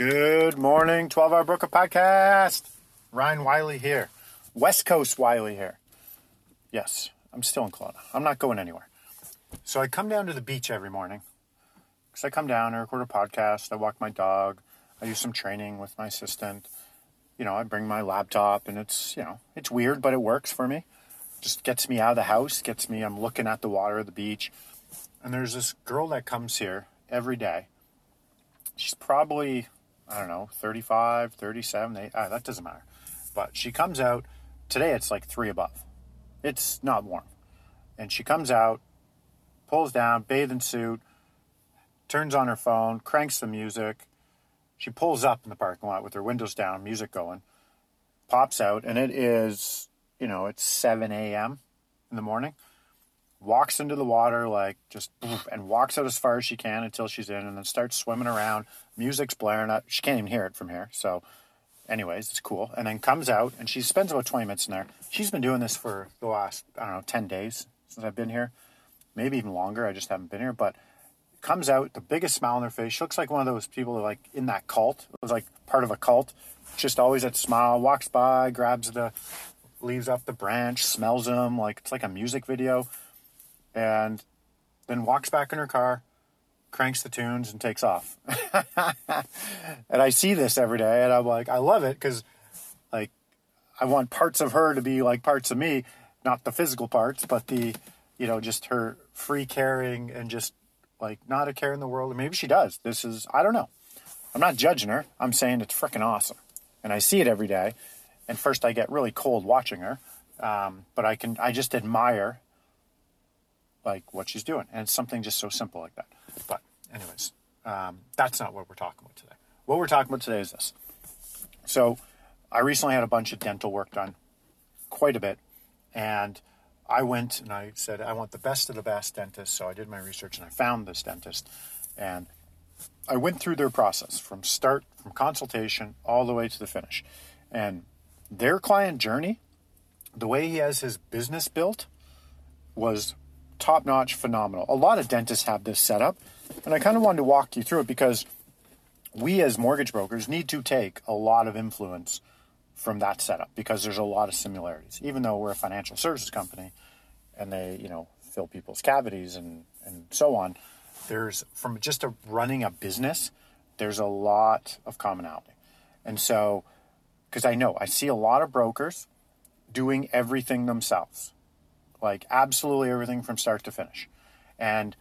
Good morning, 12 Hour Broker Podcast. Ryan Wiley here. West Coast Wiley here. Yes, I'm still in Kelowna. I'm not going anywhere. So I come down to the beach every morning. Because I come down, I record a podcast, I walk my dog, I do some training with my assistant. You know, I bring my laptop and it's, you know, it's weird, but it works for me. Just gets me out of the house, gets me, I'm looking at the water, the beach. And there's this girl that comes here every day. She's probably I don't know, 35, 37, they, ah, that doesn't matter. But she comes out, today it's like three above. It's not warm. And she comes out, pulls down, bathing suit, turns on her phone, cranks the music. She pulls up in the parking lot with her windows down, music going, pops out, and it is, you know, it's 7 a.m. in the morning walks into the water like just and walks out as far as she can until she's in and then starts swimming around. Music's blaring up she can't even hear it from here. So anyways it's cool. And then comes out and she spends about 20 minutes in there. She's been doing this for the last i don't know 10 days since i've been here. Maybe even longer. I just haven't been here. But comes out the biggest smile on her face. She looks like one of those people that like in that cult it was like part of a cult. Just always that smile walks by grabs the leaves off the branch smells them like it's like a music video and then walks back in her car, cranks the tunes, and takes off. and I see this every day, and I'm like, I love it because, like, I want parts of her to be like parts of me, not the physical parts, but the, you know, just her free caring and just like not a care in the world. maybe she does. This is, I don't know. I'm not judging her. I'm saying it's freaking awesome. And I see it every day. And first, I get really cold watching her. Um, but I can, I just admire like what she's doing. And something just so simple like that. But, anyways, um, that's not what we're talking about today. What we're talking about today is this. So, I recently had a bunch of dental work done, quite a bit. And I went and I said, I want the best of the best dentist. So, I did my research and I found this dentist. And I went through their process from start, from consultation, all the way to the finish. And their client journey, the way he has his business built, was top notch, phenomenal. A lot of dentists have this setup, and I kind of wanted to walk you through it because we as mortgage brokers need to take a lot of influence from that setup because there's a lot of similarities. Even though we're a financial services company and they, you know, fill people's cavities and, and so on, there's from just a running a business, there's a lot of commonality. And so, because I know I see a lot of brokers doing everything themselves like absolutely everything from start to finish. And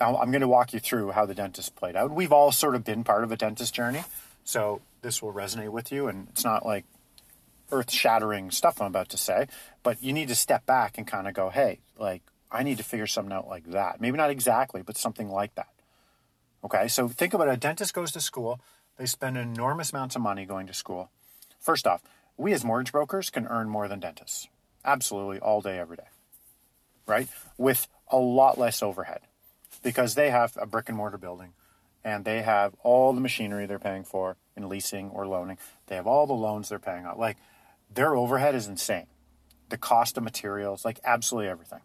I'm going to walk you through how the dentist played out. We've all sort of been part of a dentist journey, so this will resonate with you. And it's not like earth shattering stuff I'm about to say, but you need to step back and kind of go, hey, like, I need to figure something out like that. Maybe not exactly, but something like that. Okay, so think about it. A dentist goes to school, they spend enormous amounts of money going to school. First off, we as mortgage brokers can earn more than dentists. Absolutely, all day, every day right? With a lot less overhead because they have a brick and mortar building and they have all the machinery they're paying for in leasing or loaning. They have all the loans they're paying on. Like their overhead is insane. The cost of materials, like absolutely everything.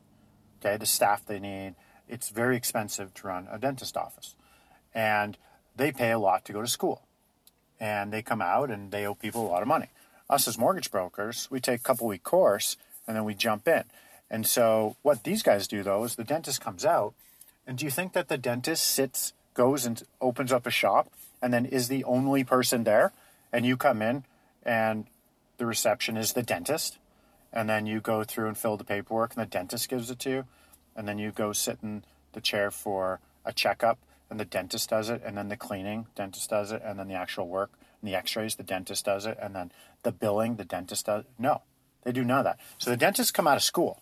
Okay, the staff they need. It's very expensive to run a dentist office. And they pay a lot to go to school. And they come out and they owe people a lot of money. Us as mortgage brokers, we take a couple week course and then we jump in. And so what these guys do though is the dentist comes out, and do you think that the dentist sits, goes and opens up a shop, and then is the only person there, and you come in, and the reception is the dentist, and then you go through and fill the paperwork, and the dentist gives it to you, and then you go sit in the chair for a checkup, and the dentist does it, and then the cleaning, dentist does it, and then the actual work, and the X-rays, the dentist does it, and then the billing, the dentist does. It. No, they do none of that. So the dentists come out of school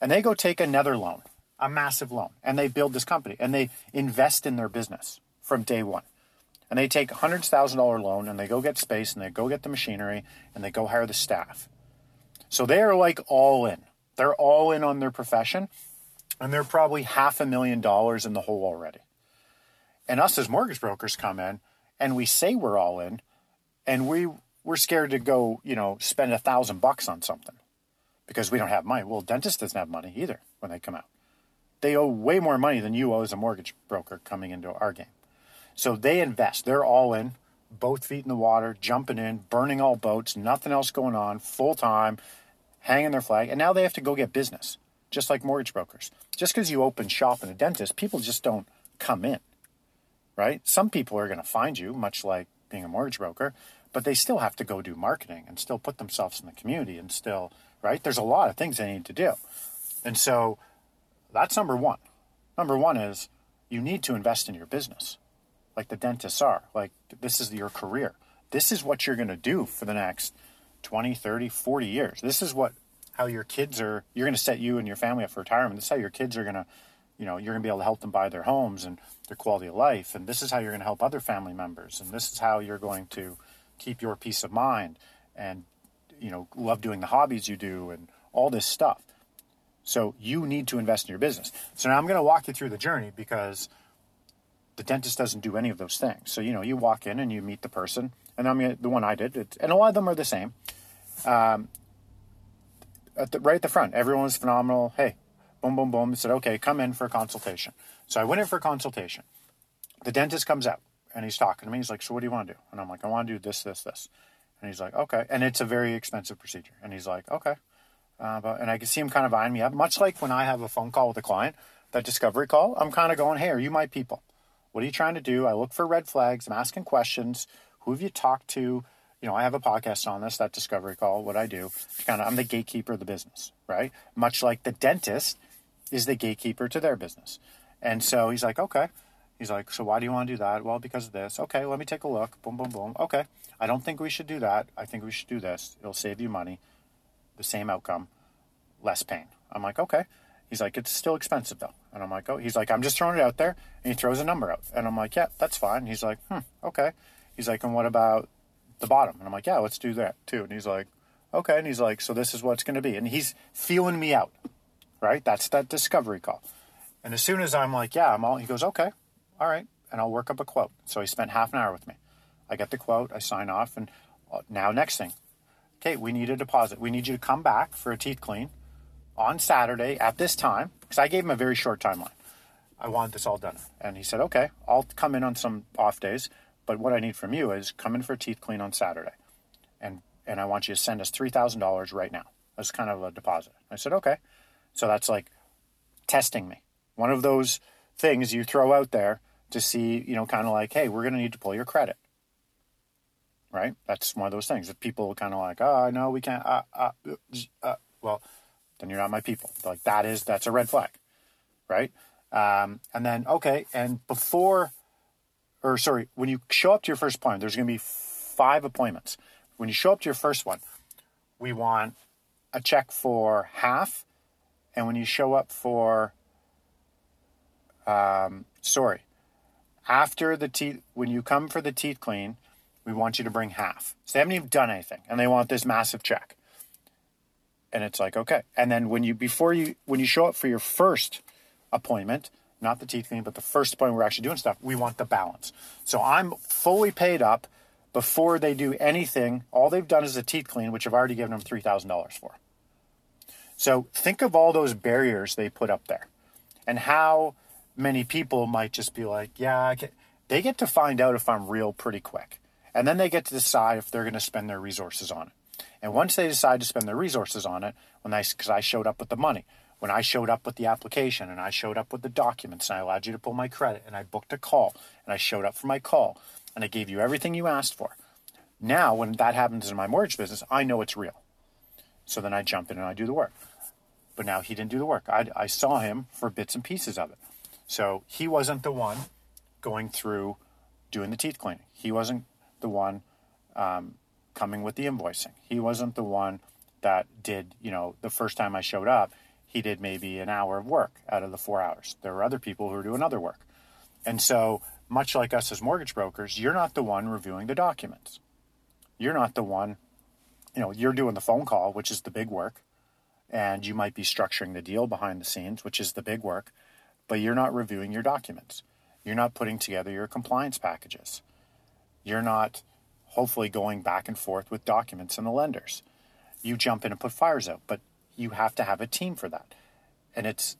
and they go take another loan, a massive loan, and they build this company and they invest in their business from day one. and they take hundreds thousand dollar loan and they go get space and they go get the machinery and they go hire the staff. So they are like all in. They're all in on their profession and they're probably half a million dollars in the hole already. And us as mortgage brokers come in and we say we're all in and we we're scared to go, you know, spend a thousand bucks on something because we don't have money. Well, dentist doesn't have money either when they come out. They owe way more money than you owe as a mortgage broker coming into our game. So they invest. They're all in, both feet in the water, jumping in, burning all boats, nothing else going on, full time, hanging their flag. And now they have to go get business, just like mortgage brokers. Just because you open shop in a dentist, people just don't come in, right? Some people are going to find you, much like being a mortgage broker, but they still have to go do marketing and still put themselves in the community and still, right? There's a lot of things they need to do. And so that's number one. Number one is you need to invest in your business, like the dentists are. Like, this is your career. This is what you're going to do for the next 20, 30, 40 years. This is what, how your kids are, you're going to set you and your family up for retirement. This is how your kids are going to, you know, you're going to be able to help them buy their homes and their quality of life. And this is how you're going to help other family members. And this is how you're going to keep your peace of mind and, you know, love doing the hobbies you do and all this stuff. So you need to invest in your business. So now I'm going to walk you through the journey because the dentist doesn't do any of those things. So you know, you walk in and you meet the person, and I mean the one I did, and a lot of them are the same. Um, at the, right at the front, everyone was phenomenal. Hey, boom, boom, boom. Said, okay, come in for a consultation. So I went in for a consultation. The dentist comes out and he's talking to me. He's like, so what do you want to do? And I'm like, I want to do this, this, this. And he's like, okay. And it's a very expensive procedure. And he's like, okay. Uh, but, and I can see him kind of eyeing me up, much like when I have a phone call with a client, that discovery call. I'm kind of going, hey, are you my people? What are you trying to do? I look for red flags. I'm asking questions. Who have you talked to? You know, I have a podcast on this, that discovery call. What I do, kind of, I'm the gatekeeper of the business, right? Much like the dentist is the gatekeeper to their business. And so he's like, okay. He's like, so why do you want to do that? Well, because of this. Okay, let me take a look. Boom, boom, boom. Okay. I don't think we should do that. I think we should do this. It'll save you money the same outcome, less pain. I'm like, okay. He's like, it's still expensive though. And I'm like, oh, he's like, I'm just throwing it out there. And he throws a number out. And I'm like, yeah, that's fine. He's like, hmm, okay. He's like, and what about the bottom? And I'm like, yeah, let's do that too. And he's like, okay. And he's like, so this is what it's going to be. And he's feeling me out, right? That's that discovery call. And as soon as I'm like, yeah, I'm all, he goes, okay, all right. And I'll work up a quote. So he spent half an hour with me. I get the quote, I sign off, and uh, now next thing, okay, we need a deposit. We need you to come back for a teeth clean on Saturday at this time, because I gave him a very short timeline. I want this all done. And he said, okay, I'll come in on some off days, but what I need from you is come in for a teeth clean on Saturday. And, and I want you to send us $3,000 right now as kind of a deposit. I said, okay. So that's like testing me. One of those things you throw out there to see, you know, kind of like, hey, we're going to need to pull your credit right? That's one of those things that people kind of like, oh, no, we can't. Uh, uh, uh, well, then you're not my people. Like that is that's a red flag, right? Um, and then okay, and before, or sorry, when you show up to your first appointment, there's going to be five appointments. When you show up to your first one, we want a check for half, and when you show up for, um, sorry, after the teeth, when you come for the teeth clean, we want you to bring half. So they haven't even done anything and they want this massive check. And it's like, okay. And then when you before you when you show up for your first appointment, not the teeth clean, but the first appointment we're actually doing stuff, we want the balance. So I'm fully paid up before they do anything. All they've done is a teeth clean, which I've already given them three thousand dollars for. So think of all those barriers they put up there and how many people might just be like, yeah, they get to find out if I'm real pretty quick. And then they get to decide if they're going to spend their resources on it. And once they decide to spend their resources on it, when I, because I showed up with the money, when I showed up with the application and I showed up with the documents and I allowed you to pull my credit and I booked a call and I showed up for my call and I gave you everything you asked for. Now, when that happens in my mortgage business, I know it's real. So then I jump in and I do the work. But now he didn't do the work. I, I saw him for bits and pieces of it. So he wasn't the one going through doing the teeth cleaning. He wasn't the one um, coming with the invoicing. He wasn't the one that did, you know, the first time I showed up, he did maybe an hour of work out of the four hours. There were other people who were doing other work. And so much like us as mortgage brokers, you're not the one reviewing the documents. You're not the one, you know, you're doing the phone call, which is the big work, and you might be structuring the deal behind the scenes, which is the big work, but you're not reviewing your documents. You're not putting together your compliance packages. You're not hopefully going back and forth with documents and the lenders. You jump in and put fires out, but you have to have a team for that. And it's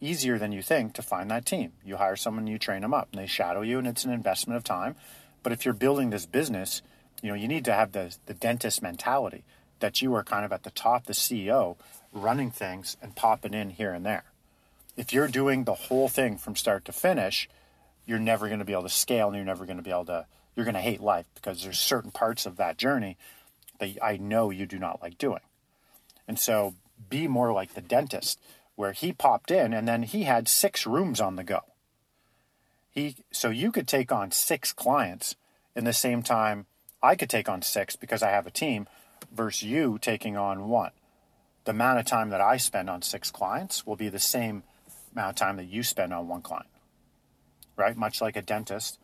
easier than you think to find that team. You hire someone, you train them up, and they shadow you, and it's an investment of time. But if you're building this business, you know, you need to have the, the dentist mentality that you are kind of at the top, the CEO, running things and popping in here and there. If you're doing the whole thing from start to finish, you're never going to be able to scale and you're never going to be able to, you're going to hate life because there's certain parts of that journey that I know you do not like doing. And so be more like the dentist where he popped in and then he had six rooms on the go. He so you could take on six clients in the same time I could take on six because I have a team versus you taking on one. The amount of time that I spend on six clients will be the same amount of time that you spend on one client. Right? Much like a dentist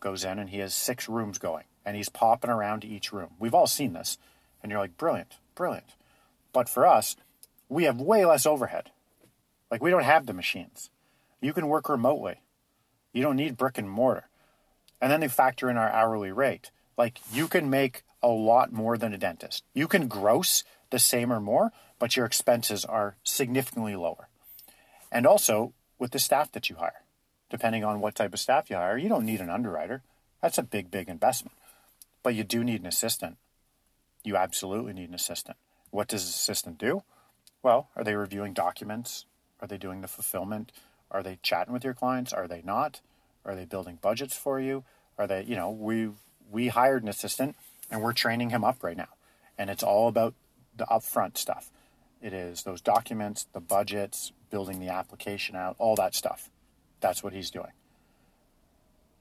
goes in and he has six rooms going and he's popping around to each room. We've all seen this. And you're like, brilliant, brilliant. But for us, we have way less overhead. Like we don't have the machines. You can work remotely. You don't need brick and mortar. And then they factor in our hourly rate. Like you can make a lot more than a dentist. You can gross the same or more, but your expenses are significantly lower. And also with the staff that you hire, depending on what type of staff you hire, you don't need an underwriter. That's a big, big investment. But you do need an assistant. You absolutely need an assistant. What does an assistant do? Well, are they reviewing documents? Are they doing the fulfillment? Are they chatting with your clients? Are they not? Are they building budgets for you? Are they, you know, we we hired an assistant and we're training him up right now. And it's all about the upfront stuff. It is those documents, the budgets, building the application out, all that stuff. That's what he's doing.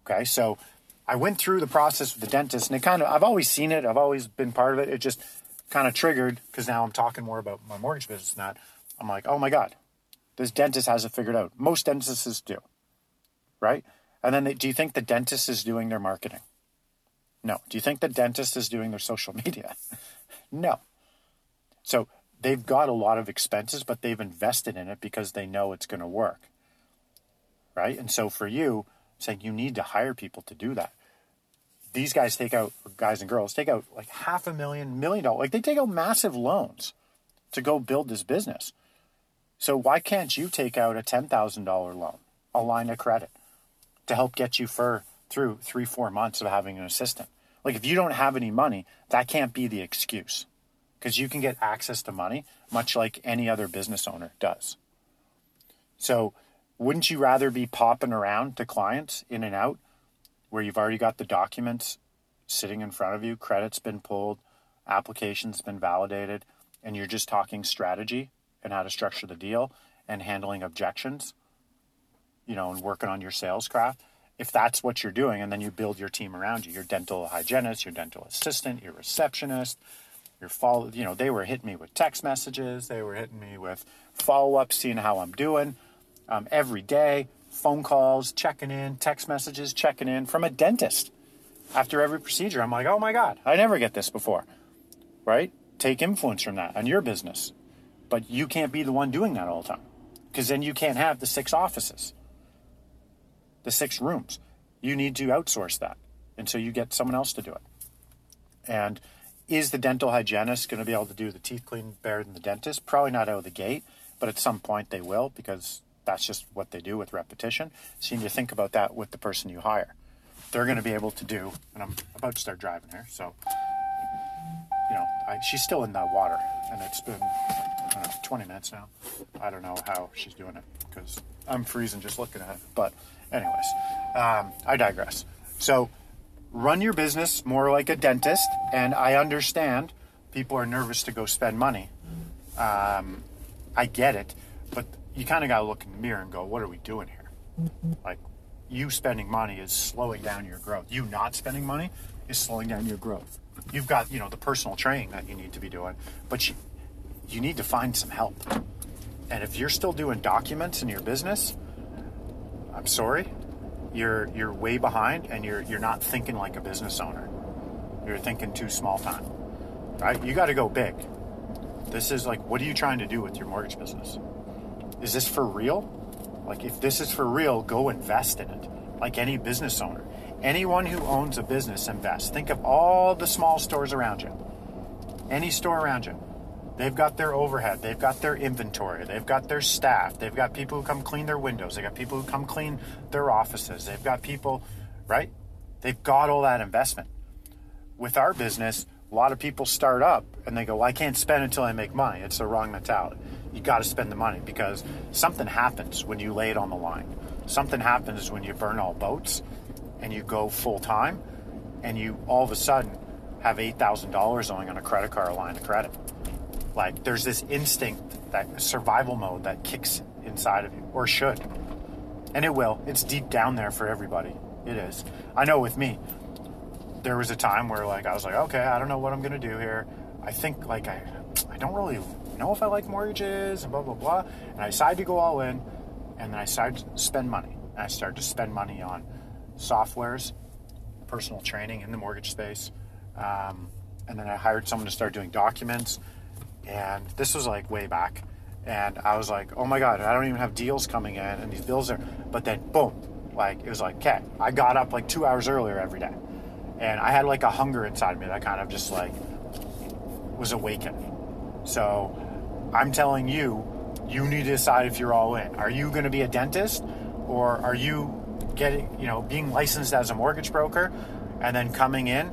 Okay, so I went through the process with the dentist and it kind of, I've always seen it, I've always been part of it. It just kind of triggered because now I'm talking more about my mortgage business that. I'm like, oh my God, this dentist has it figured out. Most dentists do, right? And then they, do you think the dentist is doing their marketing? No. Do you think the dentist is doing their social media? no. So they've got a lot of expenses, but they've invested in it because they know it's going to work, right? And so for you, saying you need to hire people to do that. These guys take out, guys and girls take out like half a million, million dollars. Like they take out massive loans to go build this business. So why can't you take out a $10,000 loan, a line of credit to help get you for through three, four months of having an assistant? Like if you don't have any money, that can't be the excuse because you can get access to money much like any other business owner does. So wouldn't you rather be popping around to clients in and out where you've already got the documents sitting in front of you, credit's been pulled, application's been validated, and you're just talking strategy and how to structure the deal and handling objections, you know, and working on your sales craft. If that's what you're doing, and then you build your team around you, your dental hygienist, your dental assistant, your receptionist, your follow, you know, they were hitting me with text messages, they were hitting me with follow up, seeing how I'm doing um, every day, phone calls, checking in, text messages, checking in from a dentist after every procedure. I'm like, oh my God, I never get this before, right? Take influence from that on your business. But you can't be the one doing that all the time because then you can't have the six offices, the six rooms. You need to outsource that. And so you get someone else to do it. And is the dental hygienist going to be able to do the teeth clean better than the dentist? Probably not out of the gate, but at some point they will because that's just what they do with repetition. So you need to think about that with the person you hire. They're going to be able to do, and I'm about to start driving here, so you know, I, she's still in the water, and it's been know, 20 minutes now. I don't know how she's doing it because I'm freezing just looking at it. But, anyways, um, I digress. So, run your business more like a dentist, and I understand people are nervous to go spend money. Um, I get it, but you kind of got to look in the mirror and go, what are we doing here? Like, you spending money is slowing down your growth. You not spending money is slowing down your growth. You've got, you know, the personal training that you need to be doing, but you, you need to find some help. And if you're still doing documents in your business, I'm sorry, you're you're way behind and you're you're not thinking like a business owner. You're thinking too small time. Right? You got to go big. This is like what are you trying to do with your mortgage business? Is this for real? Like if this is for real, go invest in it. Like any business owner. Anyone who owns a business invest. Think of all the small stores around you. Any store around you. They've got their overhead, they've got their inventory, they've got their staff, they've got people who come clean their windows, they've got people who come clean their offices, they've got people, right? They've got all that investment. With our business, a lot of people start up and they go, well, I can't spend until I make money. It's the wrong mentality. You got to spend the money because something happens when you lay it on the line. Something happens when you burn all boats and you go full time and you all of a sudden have $8,000 owing on a credit card line of credit. Like there's this instinct, that survival mode that kicks inside of you, or should. And it will. It's deep down there for everybody. It is. I know with me, there was a time where like I was like, okay, I don't know what I'm gonna do here. I think like I I don't really know if I like mortgages and blah blah blah. And I decided to go all in and then I started to spend money. And I started to spend money on softwares, personal training in the mortgage space. Um, and then I hired someone to start doing documents and this was like way back. And I was like, oh my God, I don't even have deals coming in and these bills are, but then boom, like it was like, okay, I got up like two hours earlier every day. And I had like a hunger inside me that kind of just like was awakened. So I'm telling you, you need to decide if you're all in. Are you going to be a dentist or are you getting, you know, being licensed as a mortgage broker and then coming in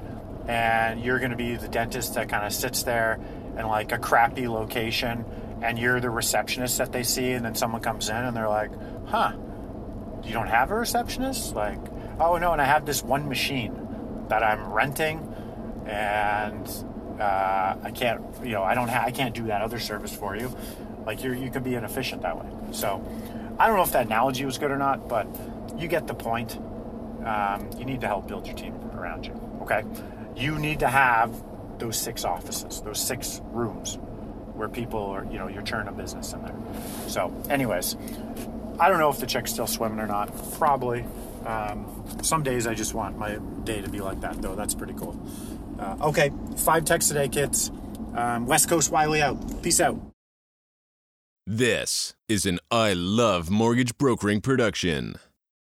and you're going to be the dentist that kind of sits there in like a crappy location and you're the receptionist that they see and then someone comes in and they're like huh you don't have a receptionist? Like oh no and i have this one machine that i'm renting and uh, i can't you know i don't i can't do that other service for you. Like you you can be inefficient that way. So i don't know if that analogy was good or not but you get the point. Um, you need to help build your team around you okay? You need to have those six offices, those six rooms where people are, you know, you're turning a business in there. So, anyways, I don't know if the chick's still swimming or not. Probably. Um, some days I just want my day to be like that, though. That's pretty cool. Uh, okay, five texts today, kids. Um, West Coast Wiley out. Peace out. This is an I Love Mortgage Brokering production.